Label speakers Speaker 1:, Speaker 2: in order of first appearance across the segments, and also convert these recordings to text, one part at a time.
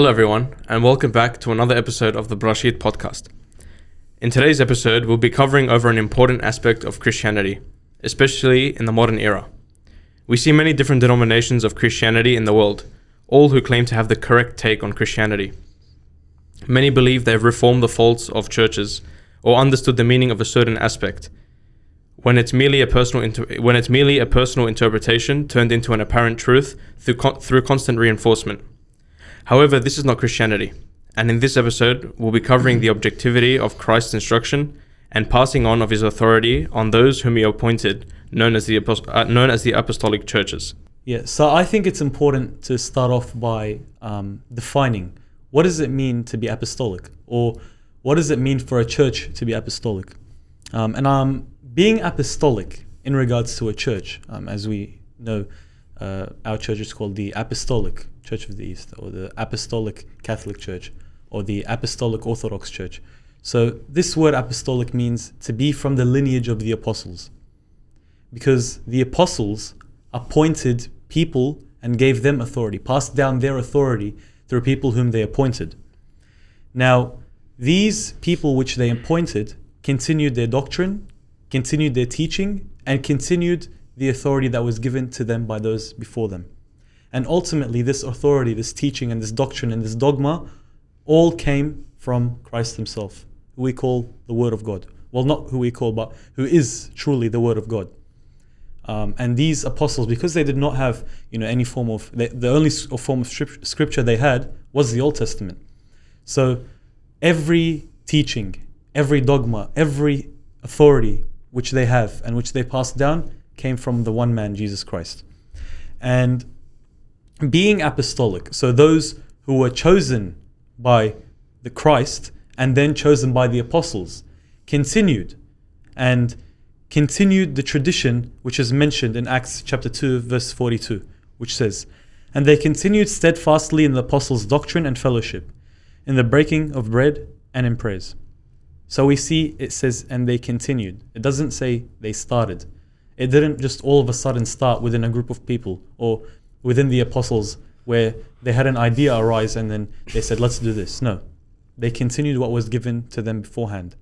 Speaker 1: Hello, everyone, and welcome back to another episode of the Brashid podcast. In today's episode, we'll be covering over an important aspect of Christianity, especially in the modern era. We see many different denominations of Christianity in the world, all who claim to have the correct take on Christianity. Many believe they have reformed the faults of churches or understood the meaning of a certain aspect. When it's merely a personal inter- when it's merely a personal interpretation turned into an apparent truth through through constant reinforcement. However, this is not Christianity, and in this episode, we'll be covering the objectivity of Christ's instruction and passing on of his authority on those whom he appointed, known as the apost- uh, known as the apostolic churches.
Speaker 2: Yeah, so I think it's important to start off by um, defining what does it mean to be apostolic, or what does it mean for a church to be apostolic. Um, and um, being apostolic in regards to a church, um, as we know, uh, our church is called the Apostolic Church of the East, or the Apostolic Catholic Church, or the Apostolic Orthodox Church. So this word apostolic means to be from the lineage of the apostles, because the apostles appointed people and gave them authority, passed down their authority through people whom they appointed. Now, these people which they appointed continued their doctrine, continued their teaching, and continued the authority that was given to them by those before them. And ultimately, this authority, this teaching, and this doctrine, and this dogma all came from Christ Himself, who we call the Word of God. Well, not who we call, but who is truly the Word of God. Um, and these apostles, because they did not have, you know, any form of the, the only form of scripture they had was the Old Testament. So every teaching, every dogma, every authority which they have and which they passed down came from the one man, Jesus Christ. And being apostolic, so those who were chosen by the Christ and then chosen by the apostles, continued and continued the tradition which is mentioned in Acts chapter 2, verse 42, which says, And they continued steadfastly in the apostles' doctrine and fellowship, in the breaking of bread and in prayers. So we see it says, and they continued. It doesn't say they started. It didn't just all of a sudden start within a group of people or within the apostles where they had an idea arise and then they said, let's do this. No. They continued what was given to them beforehand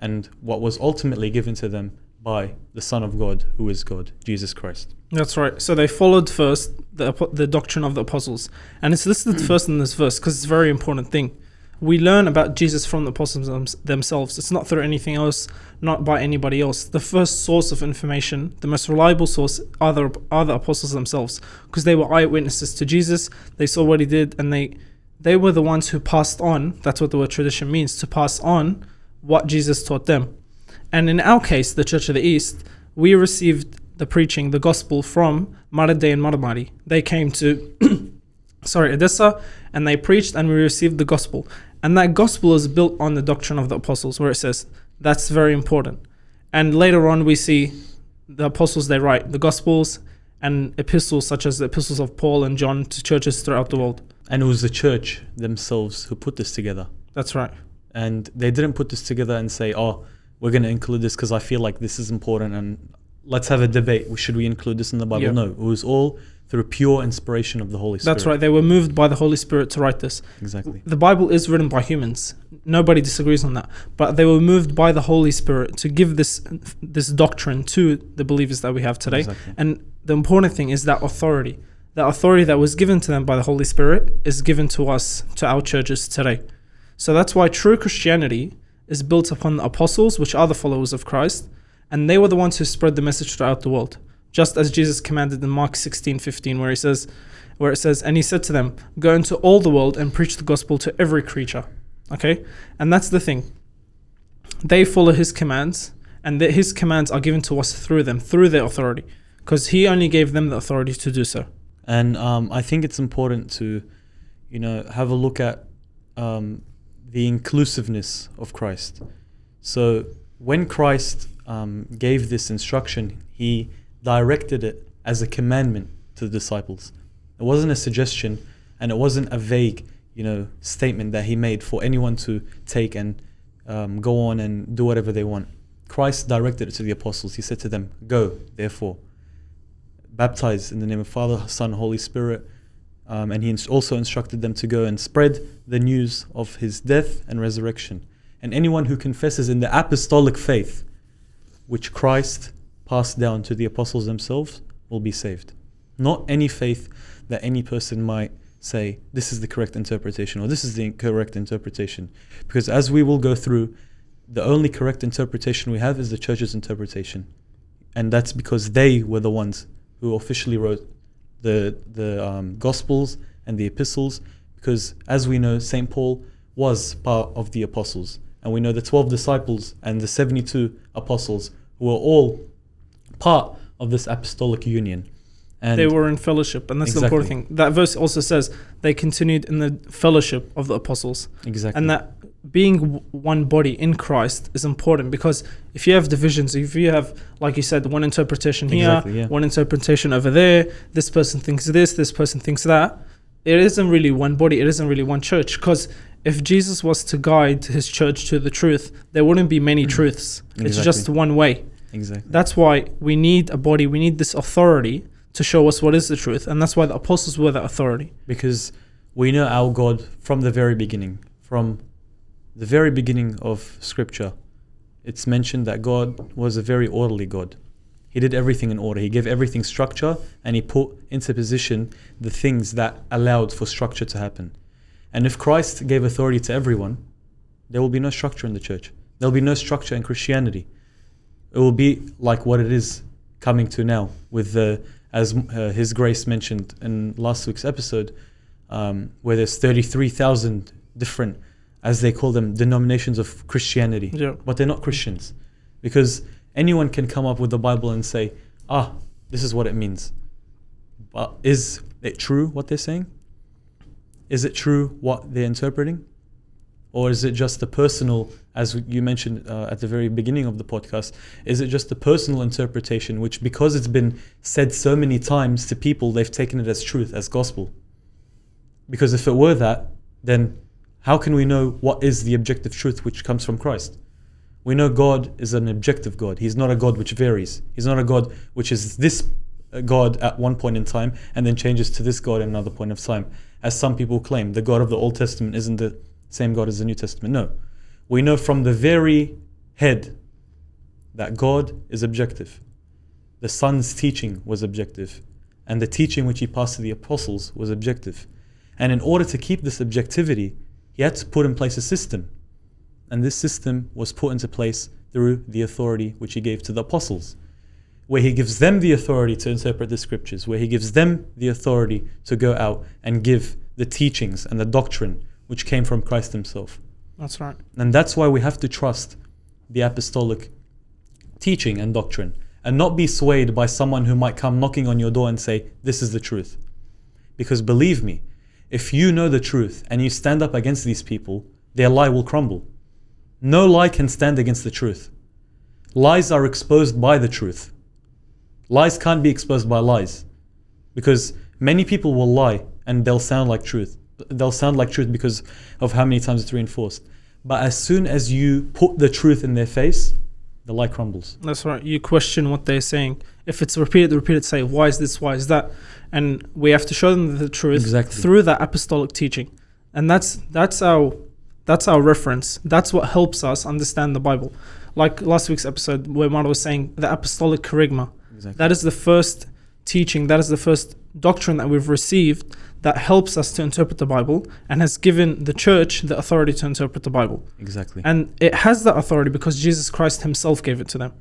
Speaker 2: and what was ultimately given to them by the Son of God, who is God, Jesus Christ.
Speaker 3: That's right. So they followed first the, the doctrine of the apostles. And it's listed first in this verse because it's a very important thing. We learn about Jesus from the apostles themselves. It's not through anything else, not by anybody else. The first source of information, the most reliable source, are the, are the apostles themselves because they were eyewitnesses to Jesus. They saw what he did and they they were the ones who passed on. That's what the word tradition means to pass on what Jesus taught them. And in our case, the Church of the East, we received the preaching, the gospel from Mar Addai and Mar Mari. They came to, sorry, Edessa, and they preached, and we received the gospel. And that gospel is built on the doctrine of the apostles, where it says that's very important. And later on, we see the apostles they write the gospels and epistles, such as the epistles of Paul and John, to churches throughout the world.
Speaker 2: And it was the church themselves who put this together.
Speaker 3: That's right.
Speaker 2: And they didn't put this together and say, oh, we're going to include this because I feel like this is important and let's have a debate. Should we include this in the Bible?
Speaker 3: Yeah.
Speaker 2: No, it was all through pure inspiration of the Holy Spirit.
Speaker 3: That's right. They were moved by the Holy Spirit to write this.
Speaker 2: Exactly.
Speaker 3: The Bible is written by humans. Nobody disagrees on that. But they were moved by the Holy Spirit to give this this doctrine to the believers that we have today.
Speaker 2: Exactly.
Speaker 3: And the important thing is that authority. That authority that was given to them by the Holy Spirit is given to us, to our churches today. So that's why true Christianity is built upon the apostles, which are the followers of Christ, and they were the ones who spread the message throughout the world. Just as Jesus commanded in Mark 16, 15, where he says, where it says, and he said to them, Go into all the world and preach the gospel to every creature. Okay? And that's the thing. They follow his commands, and that his commands are given to us through them, through their authority. Because he only gave them the authority to do so.
Speaker 2: And um, I think it's important to, you know, have a look at um, the inclusiveness of Christ. So when Christ um, gave this instruction, he directed it as a commandment to the disciples. It wasn't a suggestion, and it wasn't a vague, you know, statement that he made for anyone to take and um, go on and do whatever they want. Christ directed it to the apostles. He said to them, "Go, therefore, baptize in the name of Father, Son, Holy Spirit, Um, and he ins- also instructed them to go and spread the news of his death and resurrection. And anyone who confesses in the apostolic faith, which Christ passed down to the apostles themselves, will be saved. Not any faith that any person might say, this is the correct interpretation or this is the incorrect interpretation. Because as we will go through, the only correct interpretation we have is the church's interpretation. And that's because they were the ones who officially wrote the, the um, Gospels and the epistles. Because as we know, St. Paul was part of the apostles. And we know the 12 disciples and the 72 apostles who were all part of this apostolic union. And
Speaker 3: they were in fellowship, and that's the important thing. That verse also says they continued in the fellowship of the apostles,
Speaker 2: exactly.
Speaker 3: and that being one body in Christ is important because if you have divisions, if you have, like you said, one interpretation here,
Speaker 2: Exactly, yeah.
Speaker 3: one interpretation over there, this person thinks this, this person thinks that, it isn't really one body. It isn't really one church. Because if Jesus was to guide his church to the truth, there wouldn't be many mm-hmm. truths. It's just one way.
Speaker 2: Exactly.
Speaker 3: That's why we need a body. We need this authority to show us what is the truth, and that's why the apostles were the authority.
Speaker 2: because we know our God from the very beginning, from the very beginning of Scripture. It's mentioned that God was a very orderly God. He did everything in order. He gave everything structure and he put into position the things that allowed for structure to happen. And if Christ gave authority to everyone, there will be no structure in the church. There will be no structure in Christianity. It will be like what it is coming to now, with the as uh, His Grace mentioned in last week's episode, um, where there's 33,000 different, as they call them, denominations of Christianity.
Speaker 3: Yeah.
Speaker 2: But they're not Christians. Because anyone can come up with the Bible and say, ah, this is what it means. But is it true what they're saying? Is it true what they're interpreting? Or is it just the personal, as you mentioned uh, at the very beginning of the podcast, is it just the personal interpretation, which because it's been said so many times to people, they've taken it as truth, as gospel? Because if it were that, then how can we know what is the objective truth which comes from Christ? We know God is an objective God. He's not a God which varies. He's not a God which is this uh, God at one point in time and then changes to this God at another point of time. As some people claim, the God of the Old Testament isn't the same God as the New Testament. No. We know from the very head that God is objective. The Son's teaching was objective, and the teaching which he passed to the apostles was objective. And in order to keep this objectivity, he had to put in place a system. And this system was put into place through the authority which he gave to the apostles, where he gives them the authority to interpret the scriptures, where he gives them the authority to go out and give the teachings and the doctrine which came from Christ himself.
Speaker 3: That's right.
Speaker 2: And that's why we have to trust the apostolic teaching and doctrine and not be swayed by someone who might come knocking on your door and say, This is the truth. Because believe me, if you know the truth and you stand up against these people, their lie will crumble. No lie can stand against the truth. Lies are exposed by the truth. Lies can't be exposed by lies. Because many people will lie and they'll sound like truth. They'll sound like truth because of how many times it's reinforced. But as soon as you put the truth in their face, the lie crumbles.
Speaker 3: That's right. You question what they're saying. If it's repeated, repeated, say, why is this, why is that? And we have to show them the truth
Speaker 2: Exactly.
Speaker 3: through that apostolic teaching. And that's that's our that's our reference. That's what helps us understand the Bible. Like last week's episode where Mara was saying the apostolic charisma.
Speaker 2: Exactly.
Speaker 3: That is the first teaching, that is the first doctrine that we've received that helps us to interpret the Bible and has given the church the authority to interpret the Bible.
Speaker 2: Exactly.
Speaker 3: And it has that authority because Jesus Christ himself gave it to them.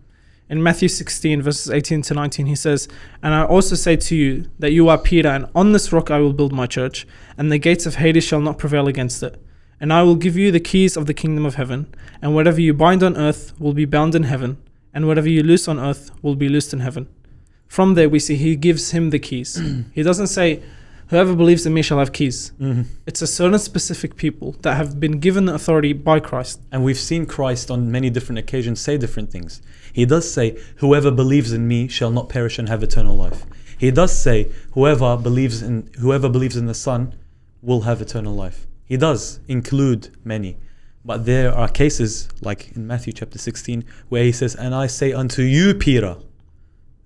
Speaker 3: In Matthew 16, verses 18 to 19, he says, And I also say to you that you are Peter, and on this rock I will build my church, and the gates of Hades shall not prevail against it. And I will give you the keys of the kingdom of heaven, and whatever you bind on earth will be bound in heaven, and whatever you loose on earth will be loosed in heaven. From there, we see he gives him the keys. he doesn't say, Whoever believes in me shall have keys.
Speaker 2: Mhm.
Speaker 3: It's a certain specific people that have been given the authority by Christ.
Speaker 2: And we've seen Christ on many different occasions say different things. He does say, Whoever believes in me shall not perish and have eternal life. He does say, Whoever believes in whoever believes in the Son will have eternal life. He does include many. But there are cases, like in Matthew chapter 16, where he says, And I say unto you, Peter,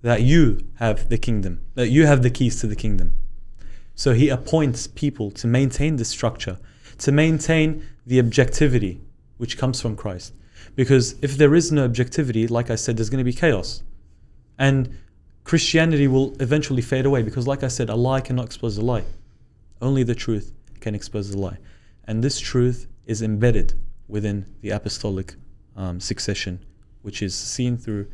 Speaker 2: that you have the kingdom, that you have the keys to the kingdom. So he appoints people to maintain this structure, to maintain the objectivity which comes from Christ. Because if there is no objectivity, like I said, there's going to be chaos. And Christianity will eventually fade away because, like I said, a lie cannot expose a lie. Only the truth can expose the lie. And this truth is embedded within the apostolic um, succession, which is seen through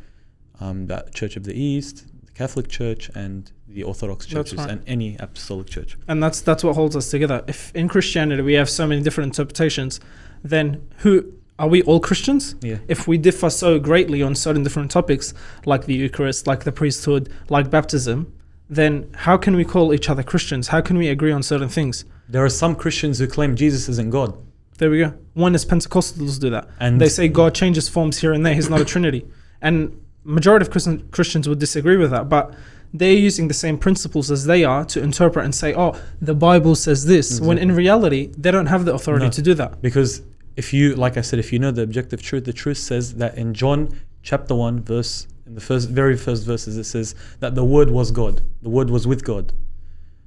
Speaker 2: um, the Church of the East, the Catholic Church, and the Orthodox churches,
Speaker 3: right.
Speaker 2: and any apostolic church.
Speaker 3: and that's that's what holds us together. If in Christianity we have so many different interpretations, then who are we all Christians?
Speaker 2: Yeah.
Speaker 3: If we differ so greatly on certain different topics, like the Eucharist, like the priesthood, like baptism, then how can we call each other Christians? How can we agree on certain things?
Speaker 2: There are some Christians who claim Jesus isn't God.
Speaker 3: There we go. One is Pentecostals do that.
Speaker 2: And
Speaker 3: they say God changes forms here and there. He's not a Trinity, and majority of Christians would disagree with that. But they're using the same principles as they are to interpret and say, "Oh, the Bible says this," when in reality they don't have the authority
Speaker 2: No.
Speaker 3: to do that.
Speaker 2: Because if you, like I said, if you know the objective truth, the truth says that in John chapter 1, verse, in the first, very first verses, it says that the Word was God, the Word was with God.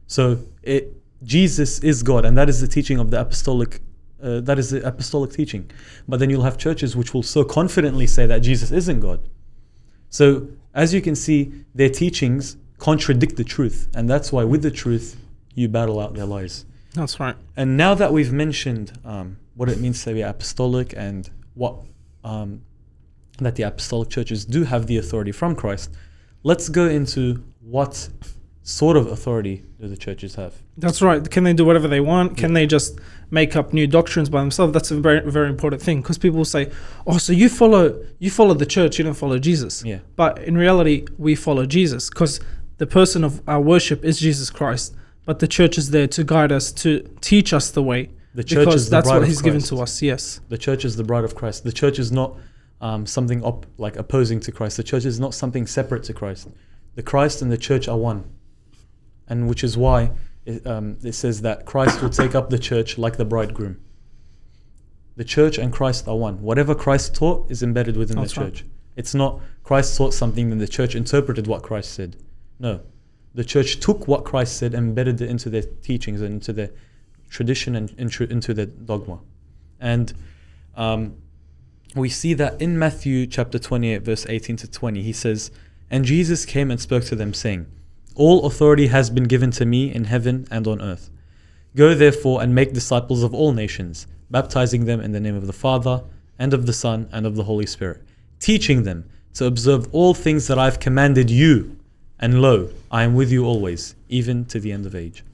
Speaker 2: So it, Jesus is God, and that is the teaching of the apostolic. Uh, that is the apostolic teaching. But then you'll have churches which will so confidently say that Jesus isn't God. So as you can see, their teachings contradict the truth, and that's why with the truth you battle out their lies.
Speaker 3: That's right.
Speaker 2: And now that we've mentioned um, what it means to be apostolic and what um, that the apostolic churches do have the authority from Christ, let's go into what sort of authority do the churches have.
Speaker 3: That's right. Can they do whatever they want? Can they just make up new doctrines by themselves? That's a very very important thing because people will say, "Oh, so you follow you follow the church, you don't follow Jesus."
Speaker 2: Yeah.
Speaker 3: But in reality, we follow Jesus because the person of our worship is Jesus Christ. But the church is there to guide us, to teach us the way,
Speaker 2: The church
Speaker 3: because
Speaker 2: is the
Speaker 3: that's
Speaker 2: bride
Speaker 3: what
Speaker 2: of
Speaker 3: He's given
Speaker 2: Christ.
Speaker 3: to us. Yes,
Speaker 2: The church is the bride of Christ. The church is not um, something op- like opposing to Christ. The church is not something separate to Christ. The Christ and the church are one, and which is why it, um, it says that Christ will take up the church like the bridegroom. The church and Christ are one. Whatever Christ taught is embedded within
Speaker 3: That's
Speaker 2: the
Speaker 3: right.
Speaker 2: church. It's not Christ taught something and the church interpreted what Christ said. No, the church took what Christ said and embedded it into their teachings and into their tradition and into, into their dogma. And um, we see that in Matthew chapter 28, verse 18 to 20, he says, And Jesus came and spoke to them, saying, All authority has been given to me in heaven and on earth. Go therefore and make disciples of all nations, baptizing them in the name of the Father, and of the Son, and of the Holy Spirit, teaching them to observe all things that I have commanded you. And lo, I am with you always, even to the end of age.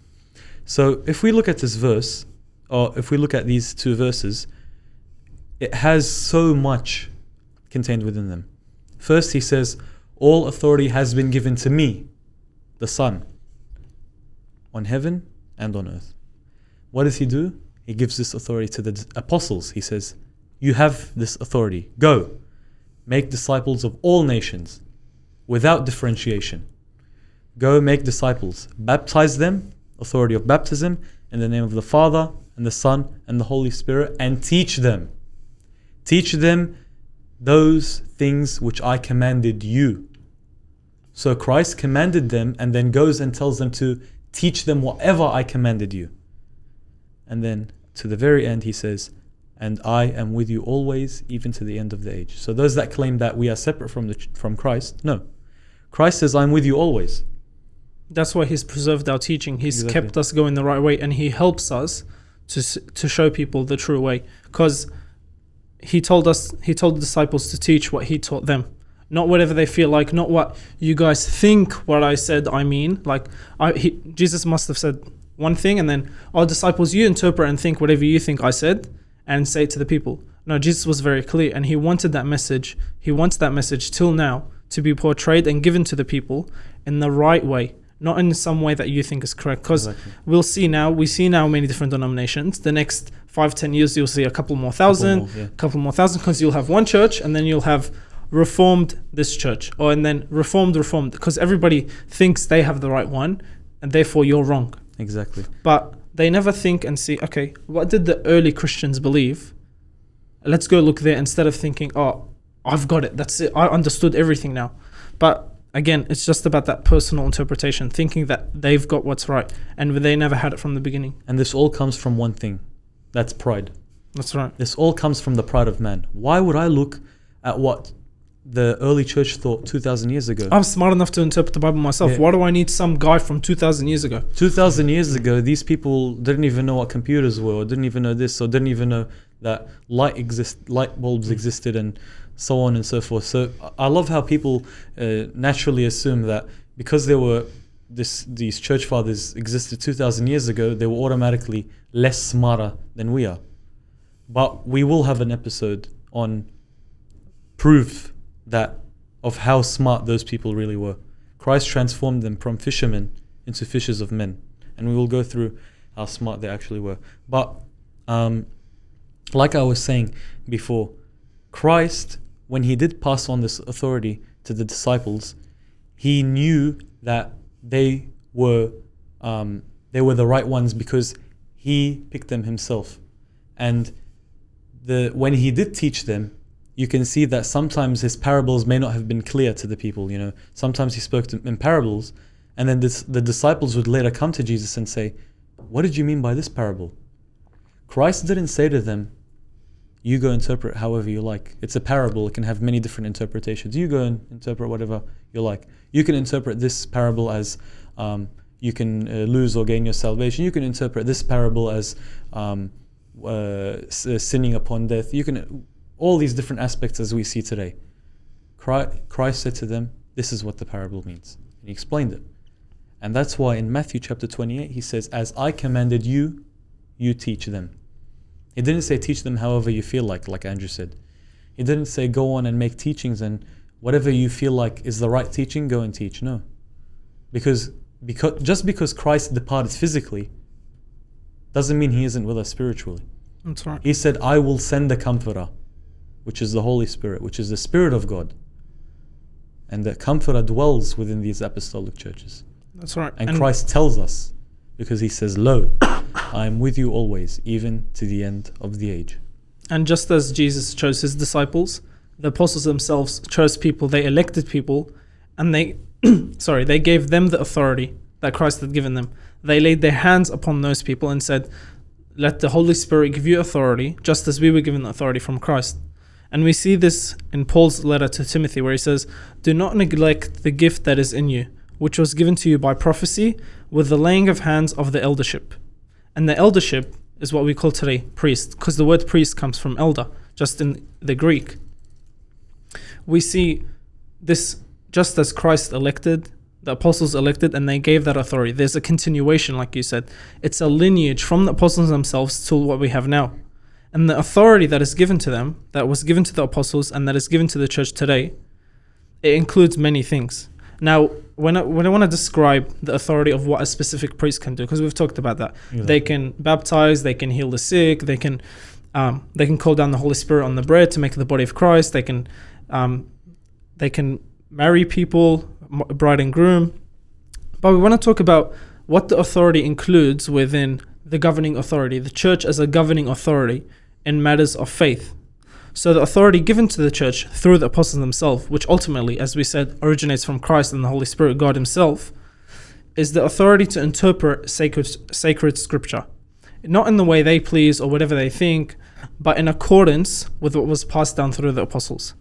Speaker 2: So if we look at this verse, or if we look at these two verses, it has so much contained within them. First, he says, All authority has been given to me, the Son, on heaven and on earth. What does he do? He gives this authority to the apostles. He says, You have this authority. Go, make disciples of all nations without differentiation. Go make disciples, baptize them, authority of baptism, in the name of the Father and the Son and the Holy Spirit, and teach them. Teach them those things which I commanded you. So Christ commanded them and then goes and tells them to teach them whatever I commanded you. And then to the very end, he says, And I am with you always, even to the end of the age. So those that claim that we are separate from, the, from Christ, no. Christ says, I'm with you always.
Speaker 3: that's why He's preserved our teaching. He's
Speaker 2: Exactly.
Speaker 3: kept us going the right way, and He helps us to to show people the true way. Because He told us, He told the disciples to teach what He taught them. Not whatever they feel like, not what you guys think what I said I mean. Like I, he, Jesus must have said one thing and then, oh disciples, you interpret and think whatever you think I said and say it to the people. No, Jesus was very clear and he wanted that message. He wants that message till now to be portrayed and given to the people in the right way, not in some way that you think is correct. Because
Speaker 2: Exactly.
Speaker 3: we'll see now, we see now many different denominations. The next five, ten years, you'll see a couple more thousand,
Speaker 2: more, yeah.
Speaker 3: couple more thousand, because you'll have one church and then you'll have reformed this church, or and then reformed, reformed, because everybody thinks they have the right one, and therefore you're wrong.
Speaker 2: Exactly.
Speaker 3: But they never think and see, okay, what did the early Christians believe? Let's go look there instead of thinking, oh, I've got it. That's it. I understood everything now. But again, it's just about that personal interpretation, thinking that they've got what's right, and they never had it from the beginning.
Speaker 2: And this all comes from one thing that's pride.
Speaker 3: That's right.
Speaker 2: This all comes from the pride of man. Why would I look at what the early church thought 2,000 years ago?
Speaker 3: I'm smart enough to interpret the Bible myself.
Speaker 2: Yeah.
Speaker 3: Why do I need some guy from 2,000 years ago?
Speaker 2: 2,000 years ago, these people didn't even know what computers were, or didn't even know this, or didn't even know that light exist, light bulbs existed, and so on and so forth. So I love how people uh, naturally assume that because there were this these church fathers existed 2,000 years ago, they were automatically less smarter than we are. But we will have an episode on proof that of how smart those people really were. Christ transformed them from fishermen into fishers of men, and we will go through how smart they actually were. But um, like I was saying before, Christ, when he did pass on this authority to the disciples, he knew that they were um, they were the right ones because he picked them himself, and the when he did teach them, you can see that sometimes his parables may not have been clear to the people. You know, sometimes he spoke in parables, and then this, the disciples would later come to Jesus and say, "What did you mean by this parable?" Christ didn't say to them, "You go interpret however you like. It's a parable; it can have many different interpretations. You go and interpret whatever you like. You can interpret this parable as." Um, you can uh, lose or gain your salvation. You can interpret this parable as um, uh, uh, sinning upon death. You can all these different aspects as we see today. Christ, said to them, "This is what the parable means," and he explained it. And that's why in Matthew chapter 28 he says, "As I commanded you, you teach them." He didn't say teach them however you feel like, like Andrew said. He didn't say go on and make teachings and whatever you feel like is the right teaching, go and teach. No, because because just because Christ departed physically doesn't mean he isn't with us spiritually.
Speaker 3: That's right.
Speaker 2: He said, I will send the Comforter, which is the Holy Spirit, which is the Spirit of God. And the Comforter dwells within these apostolic churches.
Speaker 3: That's right.
Speaker 2: And, Christ tells us, because he says, Lo, I am with you always, even to the end of the age.
Speaker 3: And just as Jesus chose his disciples, the apostles themselves chose people, they elected people, and they, sorry, they gave them the authority that Christ had given them. They laid their hands upon those people and said, Let the Holy Spirit give you authority, just as we were given the authority from Christ. And we see this in Paul's letter to Timothy, where he says, Do not neglect the gift that is in you, which was given to you by prophecy, with the laying of hands of the eldership. And the eldership is what we call today priest, because the word priest comes from elder, just in the Greek. We see this just as Christ elected, the apostles elected, and they gave that authority. There's a continuation, like you said. It's a lineage from the apostles themselves to what we have now. And the authority that is given to them, that was given to the apostles, and that is given to the church today, it includes many things. Now, when I, when I want to describe the authority of what a specific priest can do, because we've talked about that, they can baptize, they can heal the sick, they can um, they can call down the Holy Spirit on the bread to make the body of Christ. They can um, they can marry people, bride and groom. But we want to talk about what the authority includes within the governing authority, the church as a governing authority in matters of faith. So the authority given to the church through the apostles themselves, which ultimately, as we said, originates from Christ and the Holy Spirit, God Himself, is the authority to interpret sacred sacred scripture. Not in the way they please or whatever they think, but in accordance with what was passed down through the apostles.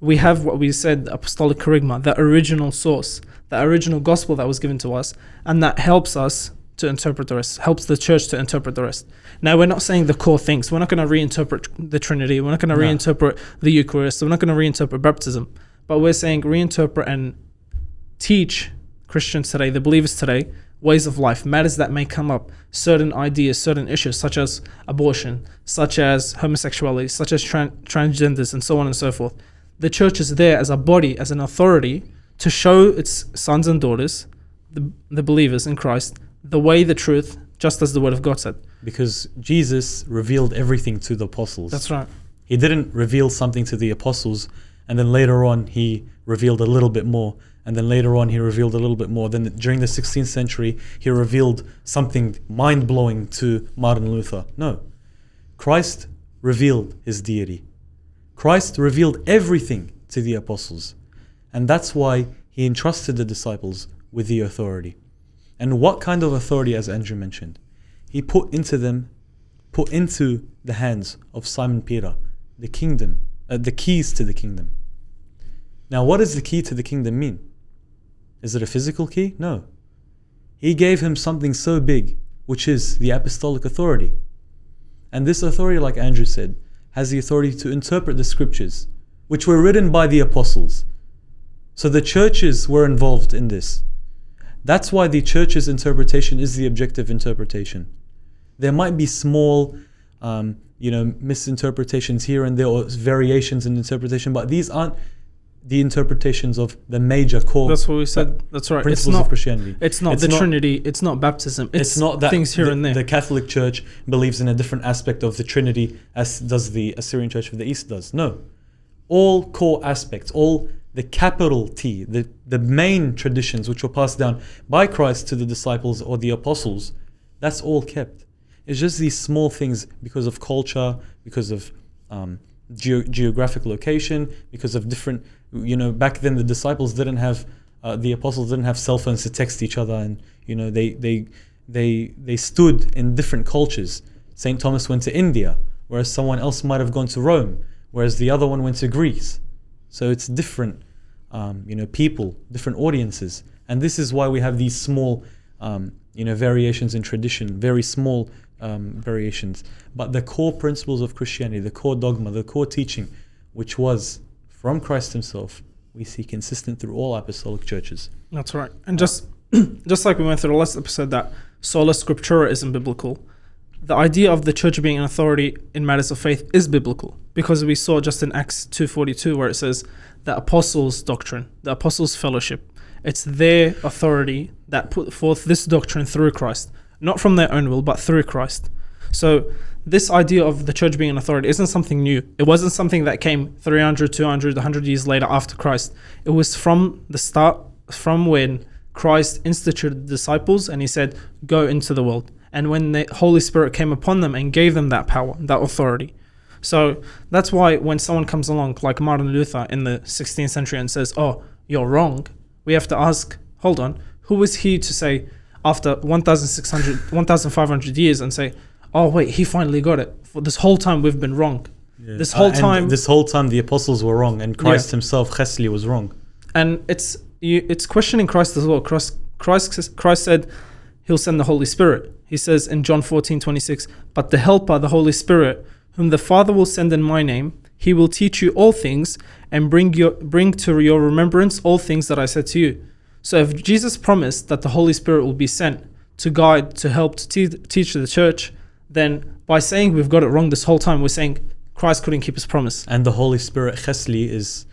Speaker 3: We have what we said, apostolic charisma, the original source, the original gospel that was given to us, and that helps us to interpret the rest, helps the church to interpret the rest. Now, we're not saying the core things. We're not going to reinterpret the Trinity. We're not going to
Speaker 2: No.
Speaker 3: reinterpret the Eucharist. We're not going to reinterpret baptism. But we're saying reinterpret and teach Christians today, the believers today, ways of life, matters that may come up, certain ideas, certain issues, such as abortion, such as homosexuality, such as tran- transgenders, and so on and so forth. The church is there as a body, as an authority, to show its sons and daughters, the, the believers in Christ, the way, the truth, just as the Word of God said.
Speaker 2: Because Jesus revealed everything to the apostles.
Speaker 3: That's right.
Speaker 2: He didn't reveal something to the apostles and then later on he revealed a little bit more and then later on he revealed a little bit more then during the 16th century he revealed something mind-blowing to Martin Luther no Christ revealed his deity Christ revealed everything to the apostles and that's why he entrusted the disciples with the authority. And what kind of authority, as Andrew mentioned? He put into them, put into the hands of Simon Peter, the kingdom, uh, the keys to the kingdom. Now, what does the key to the kingdom mean? Is it a physical key? No. He gave him something so big, which is the apostolic authority. And this authority, like Andrew said, has the authority to interpret the scriptures, which were written by the apostles. So the churches were involved in this. That's why the church's interpretation is the objective interpretation. There might be small, um, you know, misinterpretations here and there or variations in interpretation, but these aren't the interpretations of the major core
Speaker 3: That's what we said. That's right. It's
Speaker 2: principles
Speaker 3: not.
Speaker 2: of Christianity.
Speaker 3: It's not
Speaker 2: It's
Speaker 3: the
Speaker 2: not-
Speaker 3: Trinity. It's not baptism. It's,
Speaker 2: It's, not that
Speaker 3: things here
Speaker 2: the,
Speaker 3: and there.
Speaker 2: The Catholic Church believes in a different aspect of the Trinity as does the Assyrian Church of the East does. No. All core aspects, all the capital T, the, the main traditions which were passed down by Christ to the disciples or the apostles, that's all kept. It's just these small things because of culture, because of um, geo- geographic location, because of different, you know, back then the disciples didn't have, uh, the apostles didn't have cell phones to text each other, and you know they they they they stood in different cultures. Saint Thomas went to India, whereas someone else might have gone to Rome, whereas the other one went to Greece. So it's different, um, you know, people, different audiences, and this is why we have these small, um, you know, variations in tradition, very small um, variations. But the core principles of Christianity, the core dogma, the core teaching, which was from Christ Himself, we see consistent through all apostolic churches.
Speaker 3: That's right. And just just like we went through the last episode that sola scriptura isn't biblical, the idea of the church being an authority in matters of faith is biblical because we saw just in Acts 2:42 where it says the apostles' doctrine, the apostles' fellowship. It's their authority that put forth this doctrine through Christ, not from their own will, but through Christ. So this idea of the church being an authority isn't something new. It wasn't something that came 300, 200, 100 years later after Christ. It was from the start, from when Christ instituted the disciples and he said, Go into the world. And when the Holy Spirit came upon them and gave them that power, that authority. So that's why when someone comes along, like Martin Luther in the 16th century, and says, Oh, you're wrong, we have to ask, Hold on, who was he to say after 1,600, 1,500 years and say, Oh, wait, he finally got it. For this whole time, we've been wrong. This whole
Speaker 2: Uh,
Speaker 3: time-
Speaker 2: this whole time, the apostles were wrong, and Christ Himself, Chesli, was wrong.
Speaker 3: and it's you, it's questioning Christ as well. Christ, Christ Christ said he'll send the Holy Spirit. He says in John 14, 26, but the helper, the Holy Spirit, whom the Father will send in my name, he will teach you all things and bring your bring to your remembrance all things that I said to you. So if Jesus promised that the Holy Spirit will be sent to guide, to help, to te- teach the church, then by saying we've got it wrong this whole time, we're saying Christ couldn't keep his promise.
Speaker 2: And the Holy Spirit, Chesli, is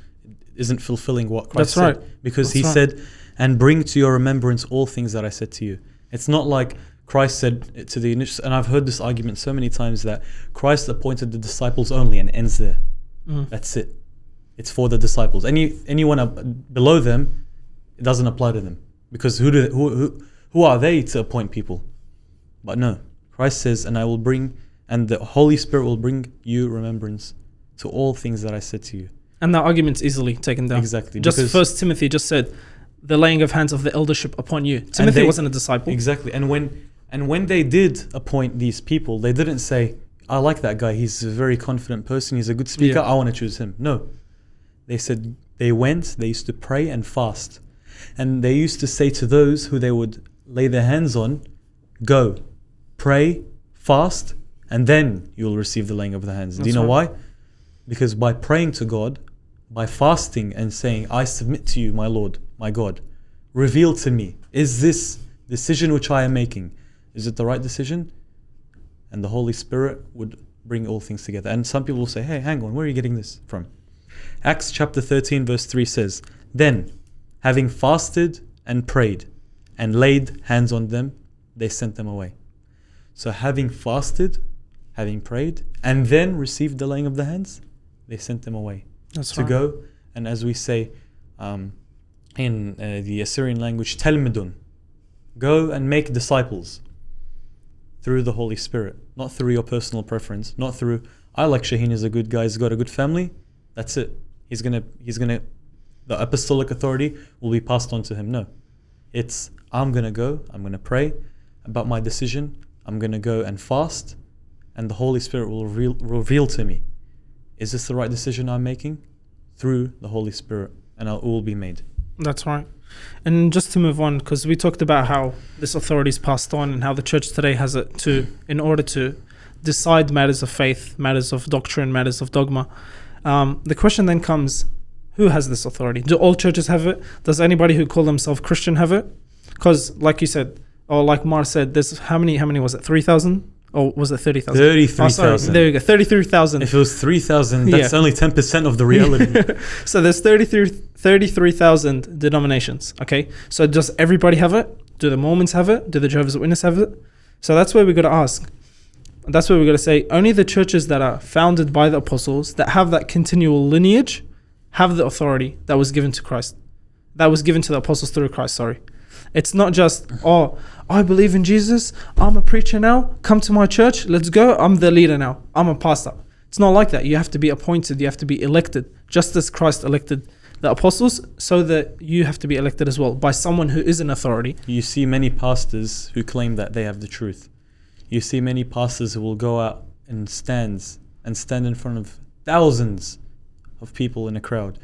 Speaker 2: isn't fulfilling what Christ
Speaker 3: That's
Speaker 2: said.
Speaker 3: right.
Speaker 2: Because
Speaker 3: That's
Speaker 2: He
Speaker 3: right.
Speaker 2: said, "And bring to your remembrance all things that I said to you." It's not like Christ said it to the initial. And I've heard this argument so many times that Christ appointed the disciples only and ends there.
Speaker 3: Mm.
Speaker 2: That's it. It's for the disciples. Any anyone below them, it doesn't apply to them because who do who who who are they to appoint people? But no, Christ says, "And I will bring, and the Holy Spirit will bring you remembrance to all things that I said to you."
Speaker 3: And that argument's easily taken down.
Speaker 2: Exactly,
Speaker 3: Just First Timothy just said, "The laying of hands of the eldership upon you." Timothy
Speaker 2: they-
Speaker 3: wasn't a disciple.
Speaker 2: Exactly. And when and when they did appoint these people, they didn't say, "I like that guy. He's a very confident person. He's a good speaker.
Speaker 3: Yeah.
Speaker 2: I want to choose him." No. They said they went, they used to pray and fast. And they used to say to those who they would lay their hands on, "Go, pray, fast, and then you'll receive the laying of the hands." Do you know
Speaker 3: right.
Speaker 2: why? Because by praying to God, by fasting and saying, I submit to you, my Lord, my God, reveal to me, is this decision which I am making, is it the right decision? And the Holy Spirit would bring all things together. And some people will say, hey, hang on, where are you getting this from? Acts chapter 13, verse 3 says, Then, having fasted and prayed and laid hands on them, they sent them away. So, having fasted, having prayed, and then received the laying of the hands, they sent them away
Speaker 3: That's
Speaker 2: to
Speaker 3: right.
Speaker 2: go and as we say um, in uh, the Assyrian language telmidun go and make disciples through the Holy Spirit not through your personal preference not through I like Shaheen is a good guy he's got a good family that's it he's gonna he's gonna the apostolic authority will be passed on to him. No. It's I'm going to go, I'm going to pray about my decision, I'm going to go and fast, and the Holy Spirit will reveal, reveal to me is this the right decision I'm making? Through the Holy Spirit, and it will be made.
Speaker 3: That's right. And just to move on, because we talked about how this authority is passed on and how the church today has it to, in order to decide matters of faith, matters of doctrine, matters of dogma. Um, the question then comes who has this authority? Do all churches have it? Does anybody who call themselves Christian have it? Because, like you said, or like Mar said, there's how many? How many was it? Three thousand? Or was it thirty thousand?
Speaker 2: Thirty-three oh, thousand.
Speaker 3: Oh, there you go, thirty-three thousand.
Speaker 2: If it was three thousand, that's
Speaker 3: Yeah.
Speaker 2: only ten percent of the reality.
Speaker 3: So there's 33 33,000 denominations. Okay, so does everybody have it? Do the Mormons have it? Do the Jehovah's Witnesses have it? So that's where we got to ask. That's where we got to say only the churches that are founded by the apostles that have that continual lineage have the authority that was given to Christ, that was given to the apostles through Christ. Sorry, it's not just oh I believe in Jesus. I'm a preacher now. Come to my church. Let's go. I'm the leader now. I'm a pastor. It's not like that. You have to be appointed. You have to be elected, just as Christ elected the apostles, so that you have to be elected as well by someone who is an authority.
Speaker 2: you see many pastors who claim that they have the truth. You see many pastors who will go out in stands and stand in front of thousands of people in a crowd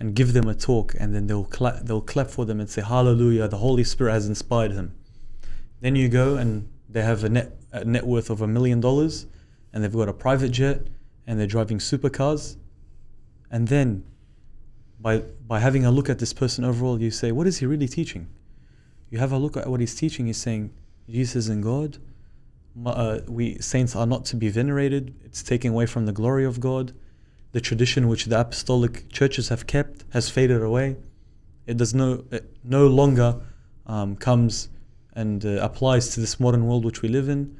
Speaker 2: and give them a talk and then they'll clap, they'll clap for them and say hallelujah the holy spirit has inspired him then you go and they have a net a net worth of a million dollars and they've got a private jet and they're driving supercars. And then by by having a look at this person overall you say what is he really teaching? You have a look at what he's teaching he's saying jesus and god uh, we saints are not to be venerated. It's taking away from the glory of god the tradition which the apostolic churches have kept has faded away it does no it no longer um, comes and uh, applies to this modern world which we live in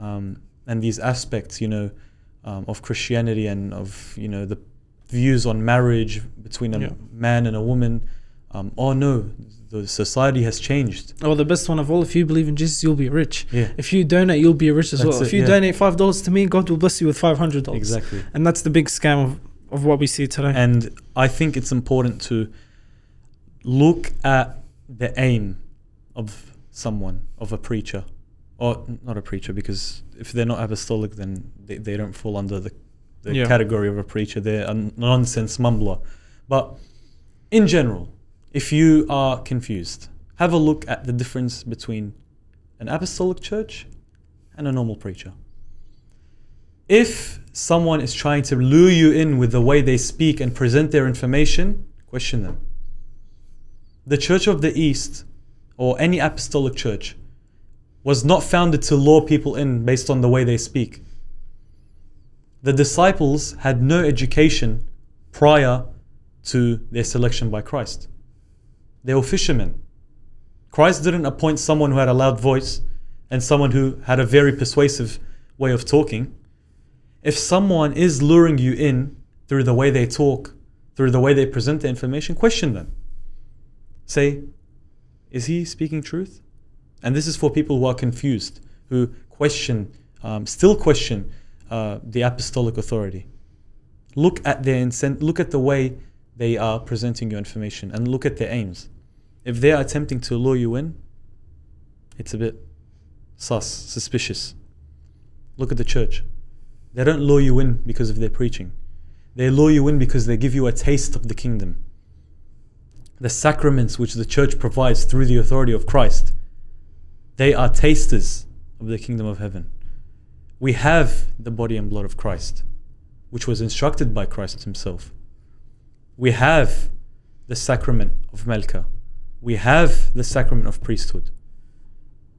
Speaker 2: um, and these aspects you know um, of christianity and of you know the views on marriage between a
Speaker 3: Yeah.
Speaker 2: man and a woman um, oh no the society has changed
Speaker 3: Or the best one of all, if you believe in Jesus, you'll be rich.
Speaker 2: yeah
Speaker 3: If you donate, you'll be rich as
Speaker 2: That's
Speaker 3: well.
Speaker 2: it,
Speaker 3: if you
Speaker 2: yeah.
Speaker 3: donate five dollars to me, God will bless you with five hundred dollars.
Speaker 2: exactly
Speaker 3: And that's the big scam of, of what we see today.
Speaker 2: And I think it's important to look at the aim of someone, of a preacher, or not a preacher, because if they're not apostolic, then they, they don't fall under the, the
Speaker 3: Yeah.
Speaker 2: category of a preacher. They're a nonsense mumbler. But in general, if you are confused, have a look at the difference between an apostolic church and a normal preacher. If someone is trying to lure you in with the way they speak and present their information, question them. The Church of the East, or any apostolic church, was not founded to lure people in based on the way they speak. The disciples had no education prior to their selection by Christ. They were fishermen. Christ didn't appoint someone who had a loud voice and someone who had a very persuasive way of talking. If someone is luring you in through the way they talk, through the way they present the information, question them. Say, is he speaking truth? And this is for people who are confused, who question, um, still question uh, the apostolic authority. Look at their incent- look at the way they are presenting your information, and look at their aims. If they are attempting to lure you in, it's a bit sus, suspicious. Look at the church. They don't lure you in because of their preaching. They lure you in because they give you a taste of the kingdom. The sacraments which the church provides through the authority of Christ, they are tasters of the kingdom of heaven. We have the body and blood of Christ, which was instructed by Christ himself. We have the sacrament of Melka. We have the sacrament of priesthood.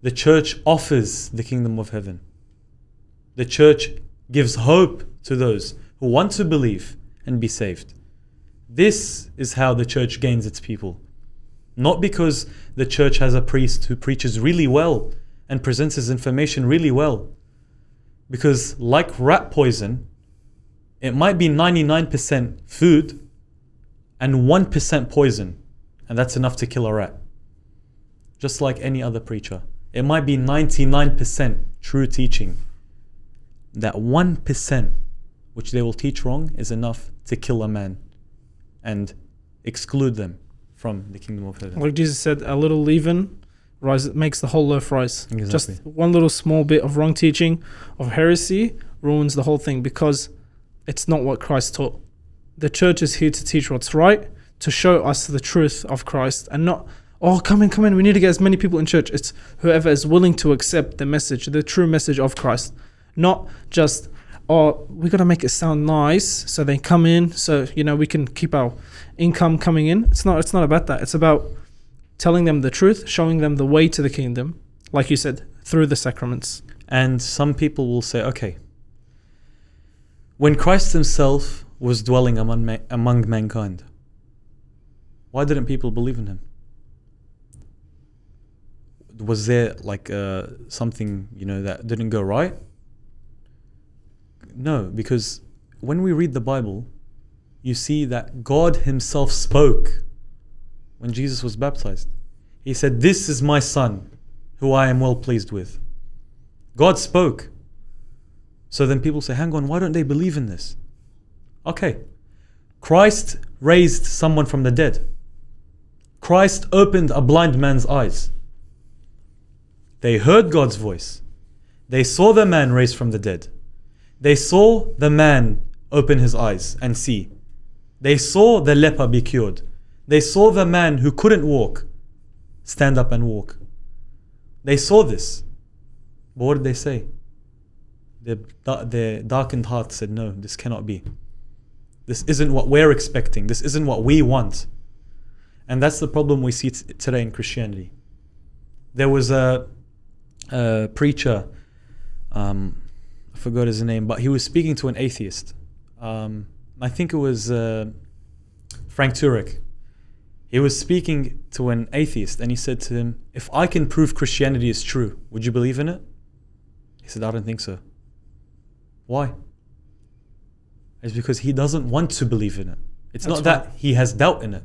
Speaker 2: The church offers the kingdom of heaven. The church gives hope to those who want to believe and be saved. This is how the church gains its people. Not because the church has a priest who preaches really well and presents his information really well. Because, like rat poison, it might be 99% food and 1% poison, and that's enough to kill a rat. Just like any other preacher. It might be 99% true teaching. That 1% which they will teach wrong is enough to kill a man and exclude them from the kingdom of heaven.
Speaker 3: Like Jesus said, a little leaven rise makes the whole loaf rise.
Speaker 2: Exactly.
Speaker 3: Just one little small bit of wrong teaching of heresy ruins the whole thing because it's not what Christ taught. The church is here to teach what's right, to show us the truth of Christ, and not oh come in, come in. We need to get as many people in church. It's whoever is willing to accept the message, the true message of Christ, not just oh we gotta make it sound nice so they come in so you know we can keep our income coming in. It's not. It's not about that. It's about telling them the truth, showing them the way to the kingdom, like you said, through the sacraments.
Speaker 2: And some people will say, okay, when Christ himself was dwelling among, ma- among mankind, why didn't people believe in him? Was there like uh, something, you know, that didn't go right? No, because when we read the Bible, you see that God himself spoke when Jesus was baptized. He said, This is my son, who I am well pleased with. God spoke. So then people say, hang on, why don't they believe in this? Okay. Christ raised someone from the dead. Christ opened a blind man's eyes. They heard God's voice. They saw the man raised from the dead. They saw the man open his eyes and see. They saw the leper be cured. They saw the man who couldn't walk stand up and walk. They saw this. But what did they say? The, the darkened heart said, No, this cannot be. This isn't what we're expecting. This isn't what we want. And that's the problem we see t- today in Christianity. There was a, a preacher, um, I forgot his name, but he was speaking to an atheist. Um, I think it was uh, Frank Turek. He was speaking to an atheist and he said to him, If I can prove Christianity is true, would you believe in it? He said, I don't think so. Why? It's because he doesn't want to believe in it. It's
Speaker 3: That's
Speaker 2: not that he has doubt in it.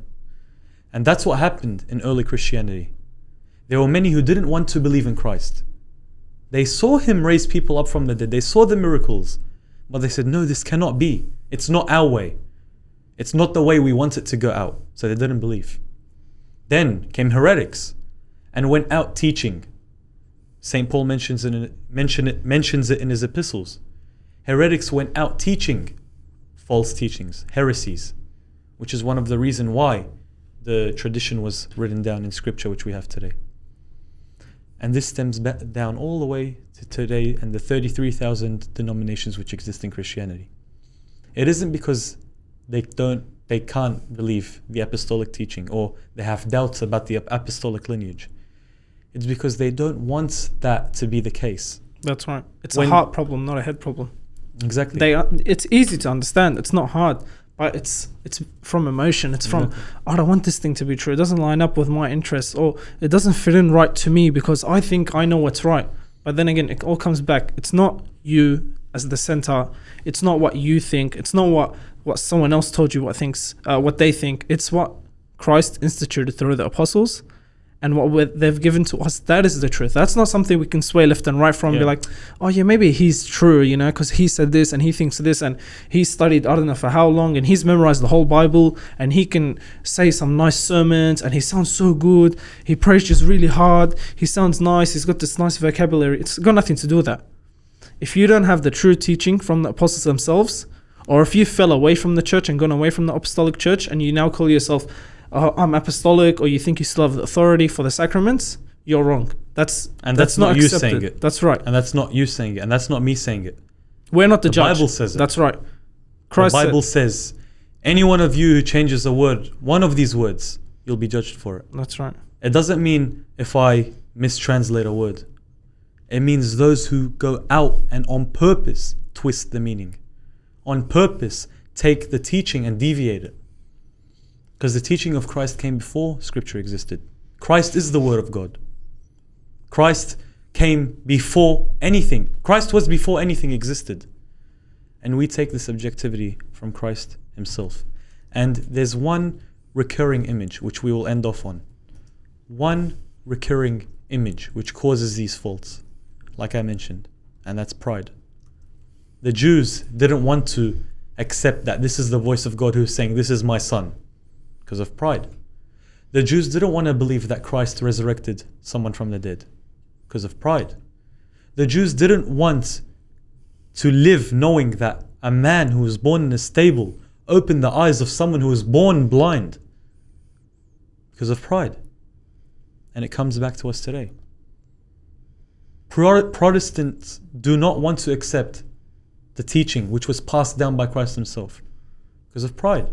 Speaker 2: And that's what happened in early Christianity. There were many who didn't want to believe in Christ. They saw him raise people up from the dead, they saw the miracles, but they said, No, this cannot be. It's not our way. It's not the way we want it to go out. So they didn't believe. Then came heretics and went out teaching. St. Paul mentions it, mention it, mentions it in his epistles. Heretics went out teaching false teachings, heresies, which is one of the reason why the tradition was written down in scripture, which we have today. And this stems down all the way to today and the 33,000 denominations which exist in Christianity. It isn't because they don't they can't believe the apostolic teaching or they have doubts about the apostolic lineage. It's because they don't want that to be the case.
Speaker 3: That's right. It's
Speaker 2: When-
Speaker 3: a heart problem, not a head problem.
Speaker 2: Exactly.
Speaker 3: They are, it's easy to understand. It's not hard, but it's it's from emotion. It's from
Speaker 2: Exactly.
Speaker 3: I don't want this thing to be true. It doesn't line up with my interests, or it doesn't fit in right to me because I think I know what's right. But then again, it all comes back. It's not you as the center. It's not what you think. It's not what what someone else told you what thinks uh, what they think. It's what Christ instituted through the apostles. And what they've given to us, that is the truth. That's not something we can sway left and right from. and Be like, oh yeah, maybe he's true, you know, because he said this and he thinks this and he studied I don't know for how long and he's memorized the whole Bible and he can say some nice sermons and he sounds so good. He preaches really hard. He sounds nice. He's got this nice vocabulary. It's got nothing to do with that. If you don't have the true teaching from the apostles themselves, or if you fell away from the church and gone away from the apostolic church and you now call yourself uh, I'm apostolic or you think you still have the authority for the sacraments, you're wrong. That's
Speaker 2: And that's not you saying it.
Speaker 3: That's right.
Speaker 2: and that's not you saying it, and that's not me saying it.
Speaker 3: We're not the,
Speaker 2: The
Speaker 3: judge.
Speaker 2: Bible says it.
Speaker 3: That's right.
Speaker 2: The Bible
Speaker 3: said,
Speaker 2: says, any one of you who changes a word, one of these words, you'll be judged for it.
Speaker 3: that's right.
Speaker 2: It doesn't mean if I mistranslate a word. It means those who go out and on purpose twist the meaning. On purpose take the teaching and deviate it. Because the teaching of Christ came before scripture existed. Christ is the word of God. Christ came before anything. Christ was before anything existed. And we take this objectivity from Christ himself. And there's one recurring image which we will end off on one recurring image which causes these faults, like I mentioned, and that's pride. The Jews didn't want to accept that this is the voice of God who's saying, This is my son. Because of pride. The Jews didn't want to believe that Christ resurrected someone from the dead because of pride. The Jews didn't want to live knowing that a man who was born in a stable opened the eyes of someone who was born blind because of pride. And it comes back to us today. Protestants do not want to accept the teaching which was passed down by Christ Himself because of pride.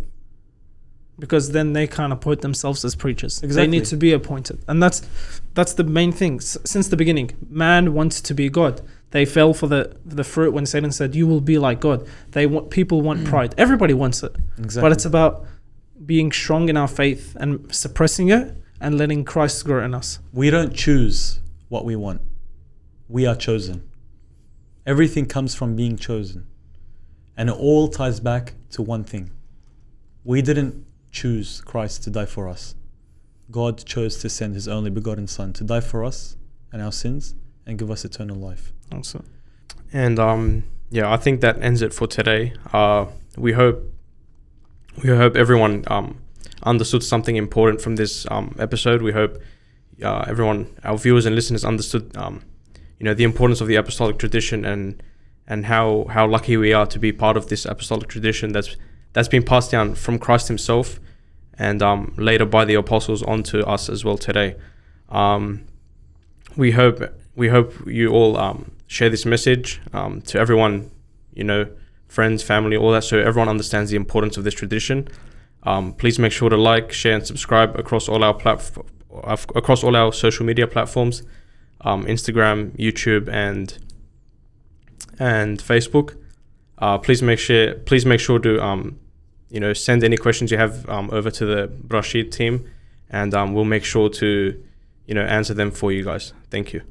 Speaker 3: Because then they can't appoint themselves as preachers. They need to be appointed, and that's that's the main thing. S- since the beginning, man wants to be God. They fell for the the fruit when Satan said, "You will be like God." They want people want mm. pride. Everybody wants it,
Speaker 2: Exactly.
Speaker 3: but it's about being strong in our faith and suppressing it and letting Christ grow in us.
Speaker 2: we don't choose what we want. We are chosen. Everything comes from being chosen. And it all ties back to one thing. We didn't choose Christ to die for us. God chose to send his only begotten Son to die for us and our sins and give us eternal life.
Speaker 3: Also,
Speaker 1: And um, yeah, I think that ends it for today. Uh, we hope we hope everyone um, understood something important from this um, episode. We hope uh, everyone, our viewers and listeners, understood um, you know the importance of the apostolic tradition and and how how lucky we are to be part of this apostolic tradition that's that's been passed down from Christ Himself and um, later by the apostles onto us as well today. Um, we hope we hope you all um, share this message um, to everyone, you know, friends, family, all that, so everyone understands the importance of this tradition. Um, please make sure to like, share, and subscribe across all our platform, across all our social media platforms, um, Instagram, YouTube, and and Facebook. Uh, please make sure please make sure to you know send any questions you have um, over to the Brashid team, and um, we'll make sure to you know answer them for you guys. Thank you.